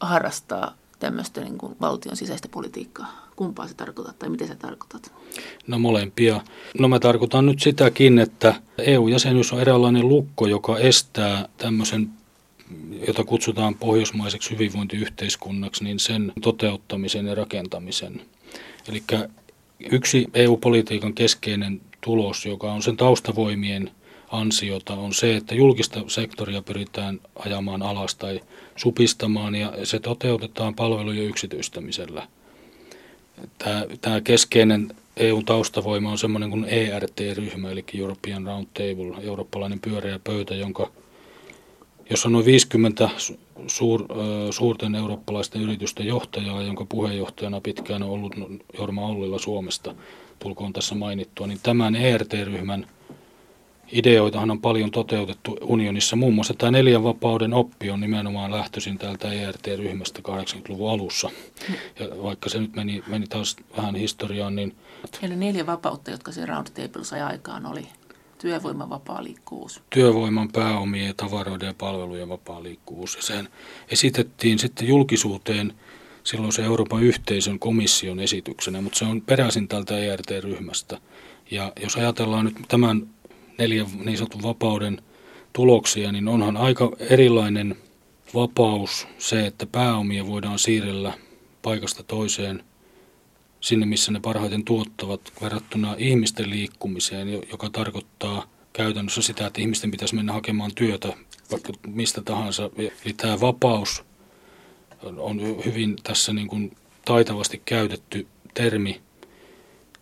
harrastaa tämmöistä niin kuin valtion sisäistä politiikkaa? Kumpaa se tarkoitat tai miten sä tarkoitat? No molempia. No mä tarkoitan nyt sitäkin, että EU-jäsenyys on eräänlainen lukko, joka estää tämmöisen jota kutsutaan pohjoismaiseksi hyvinvointiyhteiskunnaksi, niin sen toteuttamisen ja rakentamisen. Eli yksi EU-politiikan keskeinen tulos, joka on sen taustavoimien ansiota, on se, että julkista sektoria pyritään ajamaan alas tai supistamaan, ja se toteutetaan palvelujen yksityistämisellä. Tämä, tämä keskeinen EU-taustavoima on semmoinen kuin ERT-ryhmä, eli European Round Table, eurooppalainen pyöreä pöytä, jonka, jossa on noin 50 suur, suurten eurooppalaisten yritysten johtajaa, jonka puheenjohtajana pitkään on ollut Jorma Ollila Suomesta, tulkoon tässä mainittua, niin tämän ERT-ryhmän – ideoitahan on paljon toteutettu unionissa. Muun muassa tämä neljän vapauden oppi on nimenomaan lähtöisin täältä ERT-ryhmästä 80-luvun alussa. Ja vaikka se nyt meni, meni taas vähän historiaan, niin... Eli neljä vapautta, jotka se Roundtable sai aikaan, oli työvoiman vapaa liikkuvuus. Työvoiman, pääomien, tavaroiden ja palvelujen vapaa liikkuvuus. Ja sen esitettiin sitten julkisuuteen silloin se Euroopan yhteisön komission esityksenä, mutta se on peräisin tältä ERT-ryhmästä. Ja jos ajatellaan nyt tämän neljän niin sanotun vapauden tuloksia, niin onhan aika erilainen vapaus se, että pääomia voidaan siirrellä paikasta toiseen sinne, missä ne parhaiten tuottavat, verrattuna ihmisten liikkumiseen, joka tarkoittaa käytännössä sitä, että ihmisten pitäisi mennä hakemaan työtä vaikka mistä tahansa. Eli tämä vapaus on hyvin tässä niin kuin taitavasti käytetty termi,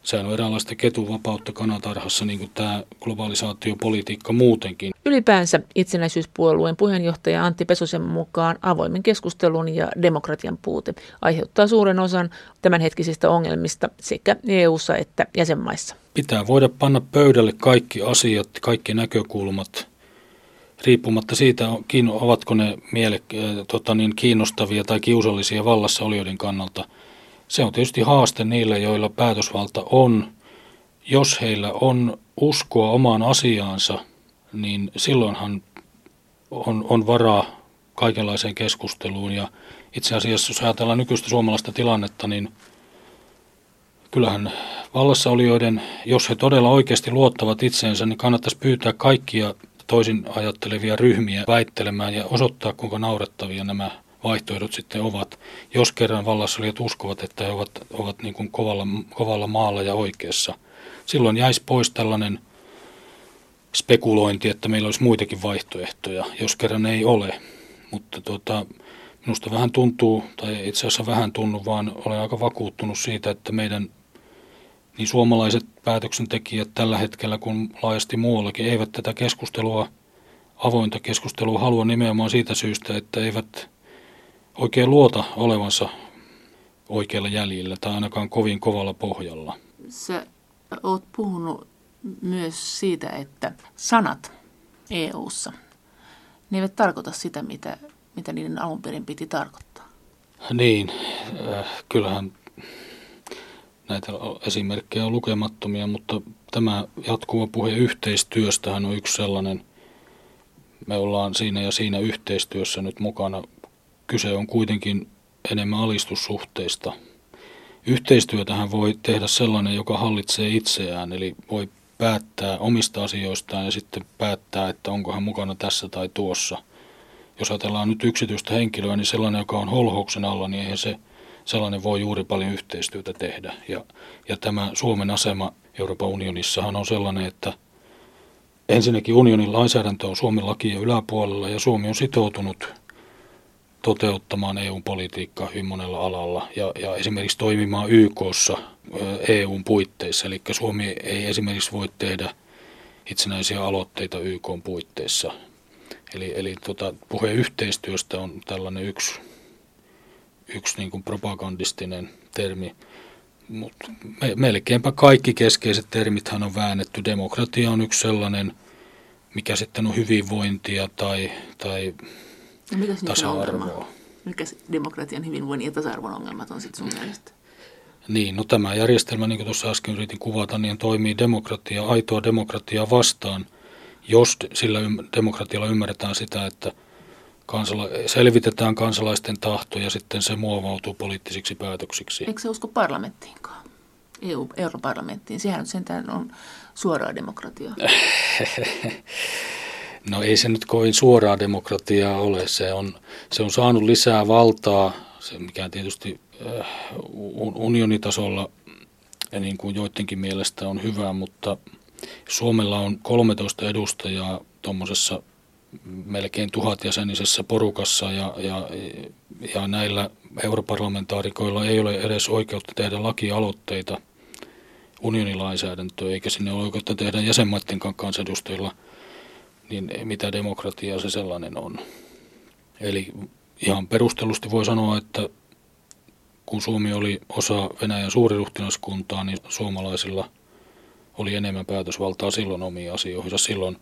sehän on eräänlaista ketuvapautta kanatarhassa, niin kuin tämä globalisaatiopolitiikka muutenkin. Ylipäänsä itsenäisyyspuolueen puheenjohtaja Antti Pesosen mukaan avoimen keskustelun ja demokratian puute aiheuttaa suuren osan tämänhetkisistä ongelmista sekä EU-ssa että jäsenmaissa. Pitää voida panna pöydälle kaikki asiat, kaikki näkökulmat, riippumatta siitä, ovatko ne miele, tota niin, kiinnostavia tai kiusallisia vallassa olijoiden kannalta – se on tietysti haaste niille, joilla päätösvalta on. Jos heillä on uskoa omaan asiaansa, niin silloinhan on, on varaa kaikenlaiseen keskusteluun. Ja itse asiassa, jos ajatellaan nykyistä suomalaista tilannetta, niin kyllähän vallassaolijoiden, jos he todella oikeasti luottavat itseensä, niin kannattaisi pyytää kaikkia toisin ajattelevia ryhmiä väittelemään ja osoittaa, kuinka naurettavia nämä vaihtoehdot sitten ovat, jos kerran vallassa olijat uskovat, että he ovat, ovat niin kuin kovalla, kovalla maalla ja oikeassa. Silloin jäisi pois tällainen spekulointi, että meillä olisi muitakin vaihtoehtoja, jos kerran ei ole. Mutta tuota, minusta vähän tuntuu, tai itse asiassa vähän tunnu, vaan olen aika vakuuttunut siitä, että meidän niin suomalaiset päätöksentekijät tällä hetkellä kuin laajasti muuallakin eivät tätä keskustelua, avointa keskustelua halua nimenomaan siitä syystä, että eivät oikein luota olevansa oikealla jäljellä tai ainakaan kovin kovalla pohjalla. Sä oot puhunut myös siitä, että sanat EU:ssa ne eivät tarkoita sitä, mitä, mitä niiden alun perin piti tarkoittaa. Niin, äh, kyllähän näitä esimerkkejä on lukemattomia, mutta tämä jatkuva puhe yhteistyöstähän on yksi sellainen. Me ollaan siinä ja siinä yhteistyössä nyt mukana. Kyse on kuitenkin enemmän alistussuhteista. Yhteistyötähän voi tehdä sellainen, joka hallitsee itseään, eli voi päättää omista asioistaan ja sitten päättää, että onko hän mukana tässä tai tuossa. Jos ajatellaan nyt yksityistä henkilöä, niin sellainen, joka on holhouksen alla, niin eihän se sellainen voi juuri paljon yhteistyötä tehdä. Ja, ja tämä Suomen asema Euroopan unionissahan on sellainen, että ensinnäkin unionin lainsäädäntö on Suomen lakien yläpuolella ja Suomi on sitoutunut toteuttamaan EU-politiikkaa hyvin monella alalla ja, ja esimerkiksi toimimaan YKssa EUn puitteissa. Eli Suomi ei esimerkiksi voi tehdä itsenäisiä aloitteita YK puitteissa. Eli, eli tota, puhe yhteistyöstä on tällainen yksi, yksi niin kuin propagandistinen termi. Mutta me, melkeinpä kaikki keskeiset termithän on väännetty. Demokratia on yksi sellainen, mikä sitten on hyvinvointia tai, tai tasa-arvoa. Mikä demokratian hyvinvoinnin ja tasa-arvon ongelmat on sitten sun mielestä? Niin, no tämä järjestelmä, niin kuin tuossa äsken yritin kuvata, niin toimii demokratia, aitoa demokratiaa vastaan, jos sillä demokratialla ymmärretään sitä, että kansala- selvitetään kansalaisten tahto ja sitten se muovautuu poliittisiksi päätöksiksi. Eikö se usko parlamenttiinkaan? EU, europarlamenttiin, sehän sentään on suoraa demokratiaa. no ei se nyt kovin suoraa demokratiaa ole. Se on, se on saanut lisää valtaa, se mikä tietysti Äh, unionitasolla ja niin kuin joidenkin mielestä on hyvä, mutta Suomella on 13 edustajaa tuommoisessa melkein tuhatjäsenisessä porukassa ja, ja, ja näillä europarlamentaarikoilla ei ole edes oikeutta tehdä lakialoitteita unionilainsäädäntöä, eikä sinne ole oikeutta tehdä jäsenmaiden kansanedustajilla, niin mitä demokratiaa se sellainen on. Eli ihan perustellusti voi sanoa, että kun Suomi oli osa Venäjän suuriruhtinaskuntaa, niin suomalaisilla oli enemmän päätösvaltaa silloin omiin asioihinsa. Silloin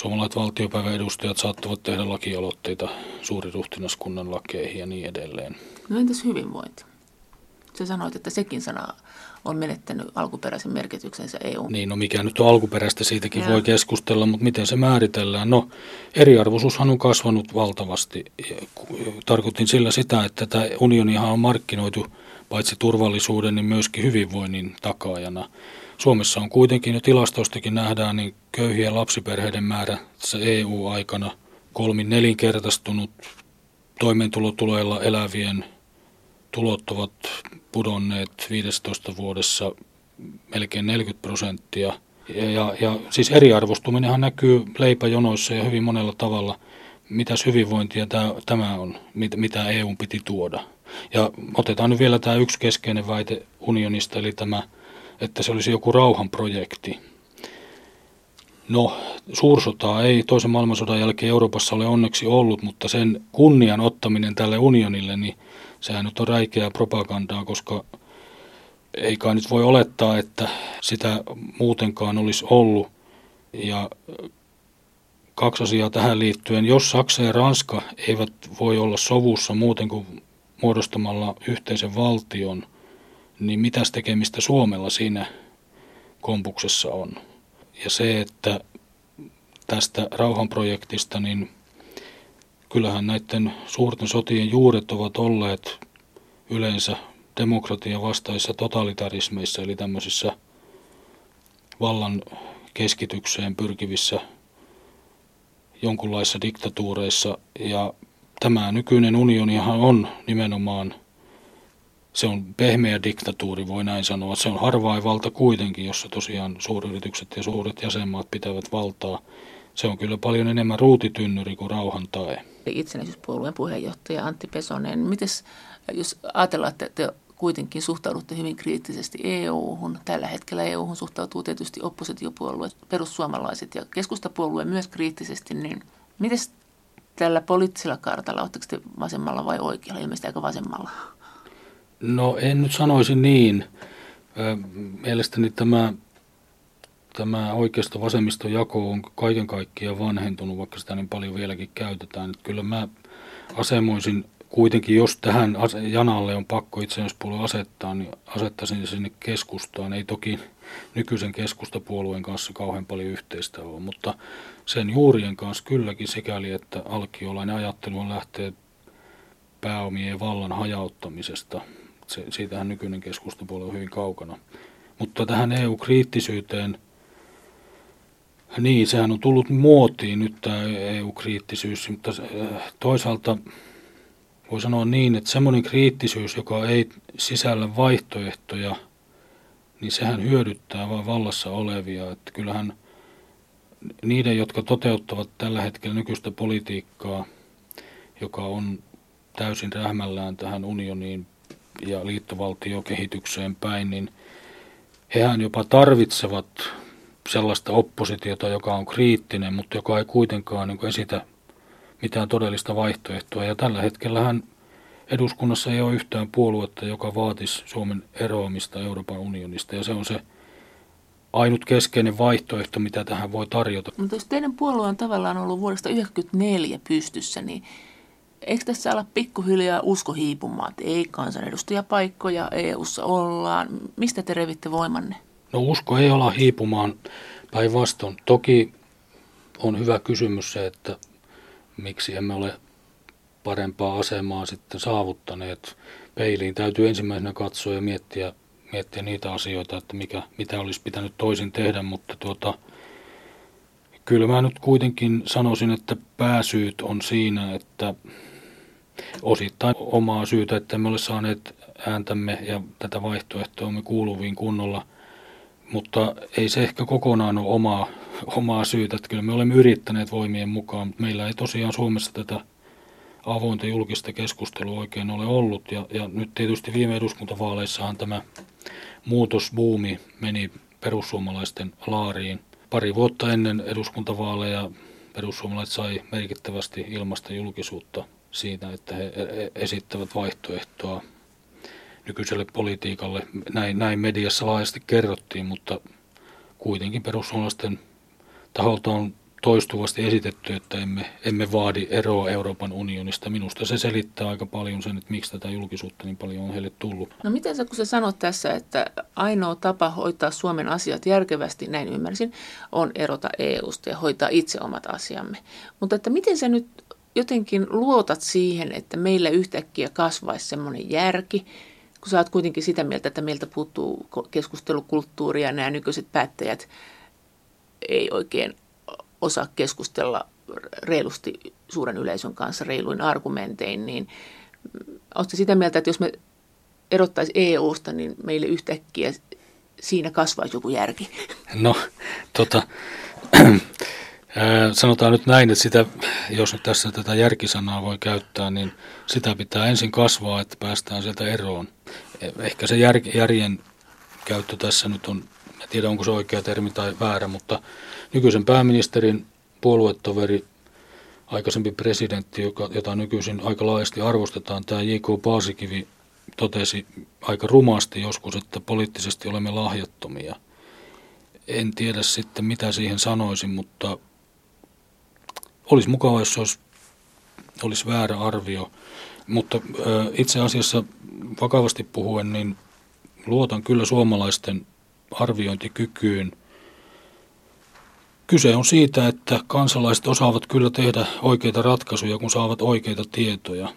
suomalaiset valtiopäivän edustajat saattavat tehdä lakialoitteita suuriruhtinaskunnan lakeihin ja niin edelleen. No entäs hyvinvointi? Sä sanoit, että sekin sana on menettänyt alkuperäisen merkityksensä EU. Niin, no mikä nyt on alkuperäistä, siitäkin ja. voi keskustella, mutta miten se määritellään? No, eriarvoisuushan on kasvanut valtavasti. Tarkoitin sillä sitä, että tämä unionihan on markkinoitu paitsi turvallisuuden, niin myöskin hyvinvoinnin takaajana. Suomessa on kuitenkin jo tilastoistakin nähdään, niin köyhien lapsiperheiden määrä tässä EU-aikana kolmin nelinkertaistunut toimeentulotuloilla elävien tulot ovat pudonneet 15 vuodessa melkein 40 prosenttia. Ja, ja, ja siis eriarvostuminenhan näkyy leipäjonoissa ja hyvin monella tavalla. Mitäs hyvinvointia tämä, tämä on, mit, mitä EU piti tuoda. Ja otetaan nyt vielä tämä yksi keskeinen väite unionista, eli tämä, että se olisi joku rauhanprojekti. No, suursotaa ei toisen maailmansodan jälkeen Euroopassa ole onneksi ollut, mutta sen kunnian ottaminen tälle unionille, niin sehän nyt on räikeää propagandaa, koska ei kai nyt voi olettaa, että sitä muutenkaan olisi ollut. Ja kaksi asiaa tähän liittyen. Jos Saksa ja Ranska eivät voi olla sovussa muuten kuin muodostamalla yhteisen valtion, niin mitäs tekemistä Suomella siinä kompuksessa on? Ja se, että tästä rauhanprojektista, niin kyllähän näiden suurten sotien juuret ovat olleet yleensä demokratian vastaisissa totalitarismeissa, eli tämmöisissä vallan keskitykseen pyrkivissä jonkunlaisissa diktatuureissa. Ja tämä nykyinen unionihan on nimenomaan, se on pehmeä diktatuuri, voi näin sanoa. Se on harvaivalta kuitenkin, jossa tosiaan suuryritykset ja suuret jäsenmaat pitävät valtaa. Se on kyllä paljon enemmän ruutitynnyri kuin rauhan tae itsenäisyyspuolueen puheenjohtaja Antti Pesonen. Mites, jos ajatellaan, että te kuitenkin suhtaudutte hyvin kriittisesti EU-hun. Tällä hetkellä EU-hun suhtautuu tietysti oppositiopuolueet, perussuomalaiset ja keskustapuolue myös kriittisesti, niin miten tällä poliittisella kartalla, oletteko te vasemmalla vai oikealla, ilmeisesti aika vasemmalla? No en nyt sanoisi niin. Mielestäni tämä tämä oikeasta vasemmiston jako on kaiken kaikkiaan vanhentunut, vaikka sitä niin paljon vieläkin käytetään. Että kyllä mä asemoisin kuitenkin, jos tähän janalle on pakko itsenäispuolue asettaa, niin asettaisin sinne keskustaan. Ei toki nykyisen keskustapuolueen kanssa kauhean paljon yhteistä ole, mutta sen juurien kanssa kylläkin sikäli, että alkiolainen ajattelu on lähtee pääomien vallan hajauttamisesta. Se, siitähän nykyinen keskustapuolue on hyvin kaukana. Mutta tähän EU-kriittisyyteen, niin sehän on tullut muotiin nyt tämä EU-kriittisyys, mutta äh, toisaalta voi sanoa niin, että semmoinen kriittisyys, joka ei sisällä vaihtoehtoja, niin sehän hyödyttää vain vallassa olevia. Että kyllähän niiden, jotka toteuttavat tällä hetkellä nykyistä politiikkaa, joka on täysin rähmällään tähän unioniin ja liittovaltiokehitykseen päin, niin hehän jopa tarvitsevat sellaista oppositiota, joka on kriittinen, mutta joka ei kuitenkaan niin esitä mitään todellista vaihtoehtoa. Ja tällä hetkellähän eduskunnassa ei ole yhtään puoluetta, joka vaatisi Suomen eroamista Euroopan unionista, ja se on se ainut keskeinen vaihtoehto, mitä tähän voi tarjota. Mutta jos teidän puolue on tavallaan ollut vuodesta 1994 pystyssä, niin eikö tässä olla pikkuhiljaa usko hiipumaan, että ei kansanedustajapaikkoja EU-ssa ollaan? Mistä te revitte voimanne? No usko ei olla hiipumaan päinvastoin. Toki on hyvä kysymys se, että miksi emme ole parempaa asemaa sitten saavuttaneet. Peiliin täytyy ensimmäisenä katsoa ja miettiä, miettiä niitä asioita, että mikä, mitä olisi pitänyt toisin tehdä, mutta tuota, kyllä mä nyt kuitenkin sanoisin, että pääsyyt on siinä, että osittain omaa syytä, että emme ole saaneet ääntämme ja tätä vaihtoehtoa me kuuluviin kunnolla, mutta ei se ehkä kokonaan ole omaa, omaa syytä, että kyllä me olemme yrittäneet voimien mukaan, mutta meillä ei tosiaan Suomessa tätä avointa julkista keskustelua oikein ole ollut. Ja, ja nyt tietysti viime eduskuntavaaleissahan tämä muutosbuumi meni perussuomalaisten laariin. Pari vuotta ennen eduskuntavaaleja perussuomalaiset sai merkittävästi ilmasta julkisuutta siitä, että he e, e, esittävät vaihtoehtoa nykyiselle politiikalle. Näin, näin mediassa laajasti kerrottiin, mutta kuitenkin perussuomalaisten taholta on toistuvasti esitetty, että emme, emme vaadi eroa Euroopan unionista. Minusta se selittää aika paljon sen, että miksi tätä julkisuutta niin paljon on heille tullut. No miten sä, kun sä sanot tässä, että ainoa tapa hoitaa Suomen asiat järkevästi, näin ymmärsin, on erota EUsta ja hoitaa itse omat asiamme. Mutta että miten sä nyt jotenkin luotat siihen, että meillä yhtäkkiä kasvaisi semmoinen järki, kun sä oot kuitenkin sitä mieltä, että meiltä puuttuu keskustelukulttuuria ja nämä nykyiset päättäjät ei oikein osaa keskustella reilusti suuren yleisön kanssa reiluin argumentein, niin oletko sitä mieltä, että jos me erottaisi EUsta, niin meille yhtäkkiä siinä kasvaisi joku järki? No, tota, sanotaan nyt näin, että sitä, jos nyt tässä tätä järkisanaa voi käyttää, niin sitä pitää ensin kasvaa, että päästään sieltä eroon. Ehkä se jär, järjen käyttö tässä nyt on, en tiedä onko se oikea termi tai väärä, mutta nykyisen pääministerin puoluetoveri, aikaisempi presidentti, joka, jota nykyisin aika laajasti arvostetaan, tämä J.K. Paasikivi totesi aika rumasti joskus, että poliittisesti olemme lahjattomia. En tiedä sitten mitä siihen sanoisin, mutta olisi mukava, jos olisi, olisi väärä arvio. Mutta itse asiassa vakavasti puhuen, niin luotan kyllä suomalaisten arviointikykyyn Kyse on siitä, että kansalaiset osaavat kyllä tehdä oikeita ratkaisuja, kun saavat oikeita tietoja.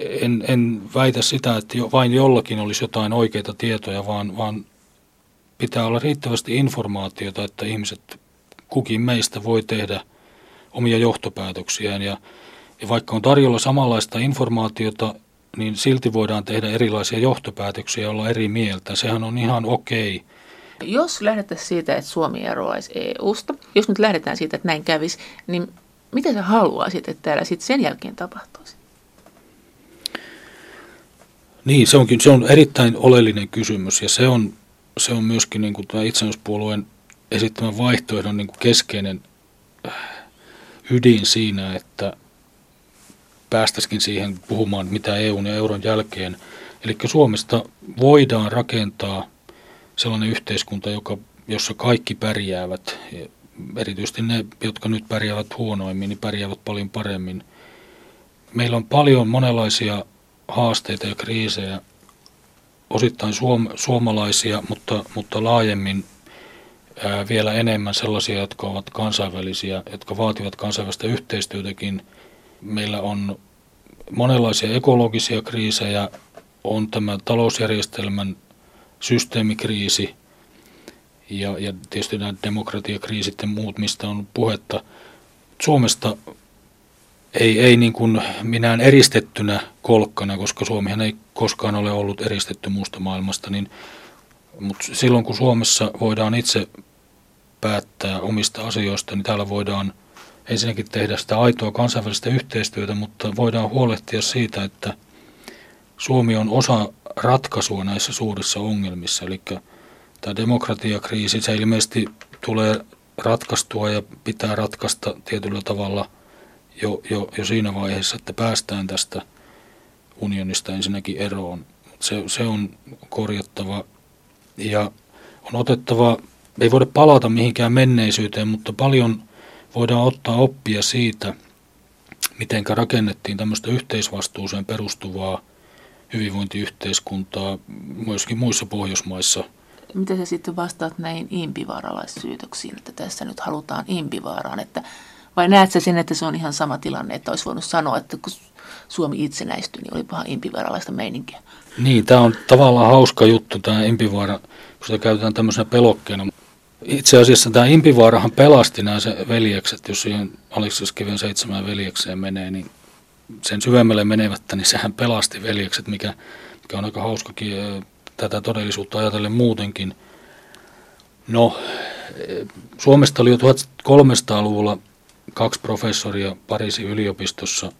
En, en väitä sitä, että vain jollakin olisi jotain oikeita tietoja, vaan, vaan pitää olla riittävästi informaatiota, että ihmiset, kukin meistä voi tehdä omia johtopäätöksiään. Ja, ja vaikka on tarjolla samanlaista informaatiota, niin silti voidaan tehdä erilaisia johtopäätöksiä ja olla eri mieltä. Sehän on ihan okei. Okay jos lähdettäisiin siitä, että Suomi eroaisi EU-sta, jos nyt lähdetään siitä, että näin kävisi, niin mitä sä haluaisit, että täällä sitten sen jälkeen tapahtuisi? Niin, se, onkin, se on erittäin oleellinen kysymys ja se on, se on myöskin niin kuin tämä itsenäispuolueen esittämän vaihtoehdon niin kuin keskeinen ydin siinä, että päästäisikin siihen puhumaan, mitä EUn ja euron jälkeen. Eli Suomesta voidaan rakentaa sellainen yhteiskunta, joka jossa kaikki pärjäävät, erityisesti ne, jotka nyt pärjäävät huonoimmin, niin pärjäävät paljon paremmin. Meillä on paljon monenlaisia haasteita ja kriisejä, osittain suom- suomalaisia, mutta, mutta laajemmin vielä enemmän sellaisia, jotka ovat kansainvälisiä, jotka vaativat kansainvälistä yhteistyötäkin. Meillä on monenlaisia ekologisia kriisejä, on tämä talousjärjestelmän systeemikriisi ja, ja tietysti nämä demokratiakriisit ja muut, mistä on puhetta. Suomesta ei, ei niin kuin minään eristettynä kolkkana, koska Suomihan ei koskaan ole ollut eristetty muusta maailmasta, niin, mutta silloin kun Suomessa voidaan itse päättää omista asioista, niin täällä voidaan ensinnäkin tehdä sitä aitoa kansainvälistä yhteistyötä, mutta voidaan huolehtia siitä, että Suomi on osa ratkaisua näissä suurissa ongelmissa. Eli tämä demokratiakriisi, se ilmeisesti tulee ratkaistua ja pitää ratkaista tietyllä tavalla jo, jo, jo siinä vaiheessa, että päästään tästä unionista ensinnäkin eroon. Se, se on korjattava ja on otettava, ei voida palata mihinkään menneisyyteen, mutta paljon voidaan ottaa oppia siitä, miten rakennettiin tämmöistä yhteisvastuuseen perustuvaa – hyvinvointiyhteiskuntaa myöskin muissa Pohjoismaissa. Mitä sä sitten vastaat näihin impivaaralaissyytöksiin, että tässä nyt halutaan impivaaraan, että vai näet sä sen, että se on ihan sama tilanne, että olisi voinut sanoa, että kun Suomi itsenäistyi, niin oli paha impivaaralaista meininkiä? Niin, tämä on tavallaan hauska juttu, tämä impivaara, kun sitä käytetään tämmöisenä pelokkeena. Itse asiassa tämä impivaarahan pelasti nämä se veljekset, jos siihen Aleksis Kiven seitsemään veljekseen menee, niin sen syvemmälle menevättä, niin sehän pelasti veljekset, mikä, mikä on aika hauskakin tätä todellisuutta ajatellen muutenkin. No, Suomesta oli jo 1300-luvulla kaksi professoria Pariisin yliopistossa,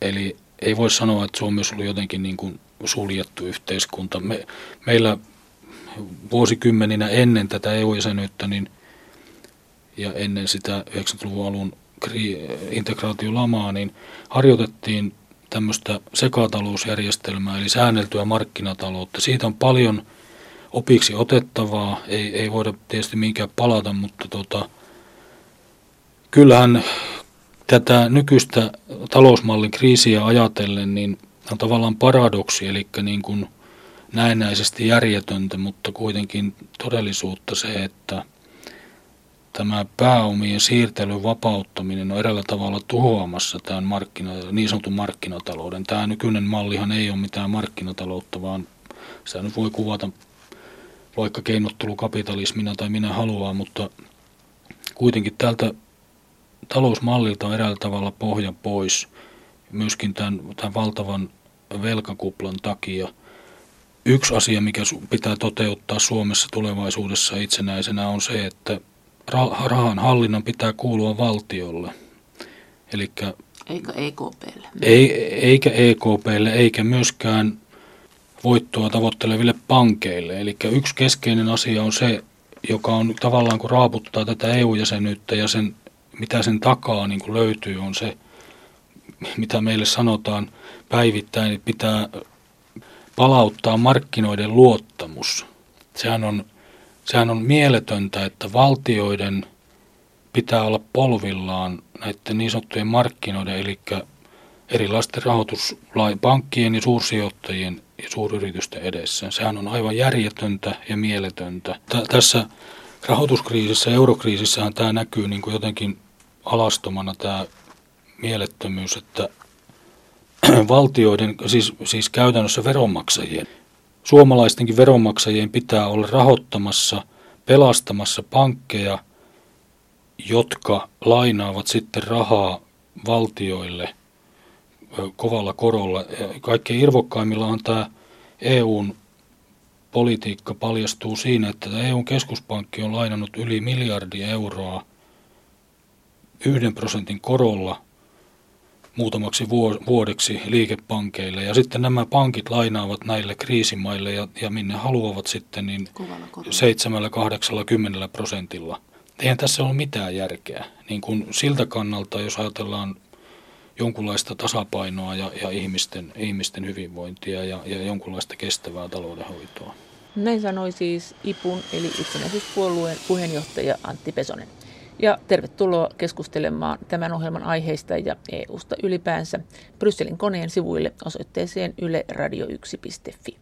eli ei voi sanoa, että Suomi olisi ollut jotenkin niin kuin suljettu yhteiskunta. Me, meillä vuosikymmeninä ennen tätä EU-jäsenyyttä niin, ja ennen sitä 90-luvun alun integraatiolamaa, niin harjoitettiin tämmöistä sekatalousjärjestelmää, eli säänneltyä markkinataloutta. Siitä on paljon opiksi otettavaa, ei, ei voida tietysti minkään palata, mutta tota, kyllähän tätä nykyistä talousmallin kriisiä ajatellen, niin on tavallaan paradoksi, eli niin kuin näennäisesti järjetöntä, mutta kuitenkin todellisuutta se, että tämä pääomien siirtelyn vapauttaminen on eräällä tavalla tuhoamassa tämän markkina, niin sanotun markkinatalouden. Tämä nykyinen mallihan ei ole mitään markkinataloutta, vaan sitä nyt voi kuvata vaikka keinottelukapitalismina tai minä haluaa, mutta kuitenkin tältä talousmallilta on eräällä tavalla pohja pois myöskin tämän, tämän valtavan velkakuplan takia. Yksi asia, mikä pitää toteuttaa Suomessa tulevaisuudessa itsenäisenä on se, että rahan hallinnan pitää kuulua valtiolle. Elikkä, eikä EKPlle. Ei, eikä EKPlle, eikä myöskään voittoa tavoitteleville pankeille. Eli yksi keskeinen asia on se, joka on tavallaan kun raaputtaa tätä EU-jäsenyyttä ja sen, mitä sen takaa niin kuin löytyy, on se, mitä meille sanotaan päivittäin, että pitää palauttaa markkinoiden luottamus. Sehän on Sehän on mieletöntä, että valtioiden pitää olla polvillaan näiden niin sanottujen markkinoiden, eli erilaisten rahoituspankkien ja suursijoittajien ja suuryritysten edessä. Sehän on aivan järjetöntä ja mieletöntä. T- tässä rahoituskriisissä eurokriisissähän tämä näkyy niin kuin jotenkin alastomana tämä mielettömyys, että valtioiden, siis, siis käytännössä veronmaksajien Suomalaistenkin veronmaksajien pitää olla rahoittamassa, pelastamassa pankkeja, jotka lainaavat sitten rahaa valtioille kovalla korolla. Kaikkein irvokkaimmillaan tämä EUn politiikka paljastuu siinä, että EUn keskuspankki on lainannut yli miljardi euroa yhden prosentin korolla muutamaksi vuodeksi liikepankeille. Ja sitten nämä pankit lainaavat näille kriisimaille ja, ja minne haluavat sitten niin 7-80 prosentilla. Eihän tässä ole mitään järkeä. Niin kuin siltä kannalta, jos ajatellaan jonkunlaista tasapainoa ja, ja ihmisten, ihmisten hyvinvointia ja, ja jonkunlaista kestävää taloudenhoitoa. Näin sanoi siis IPUN eli itsenäisyyspuolueen puheenjohtaja Antti Pesonen. Ja tervetuloa keskustelemaan tämän ohjelman aiheista ja EUsta ylipäänsä Brysselin koneen sivuille osoitteeseen yleradio1.fi.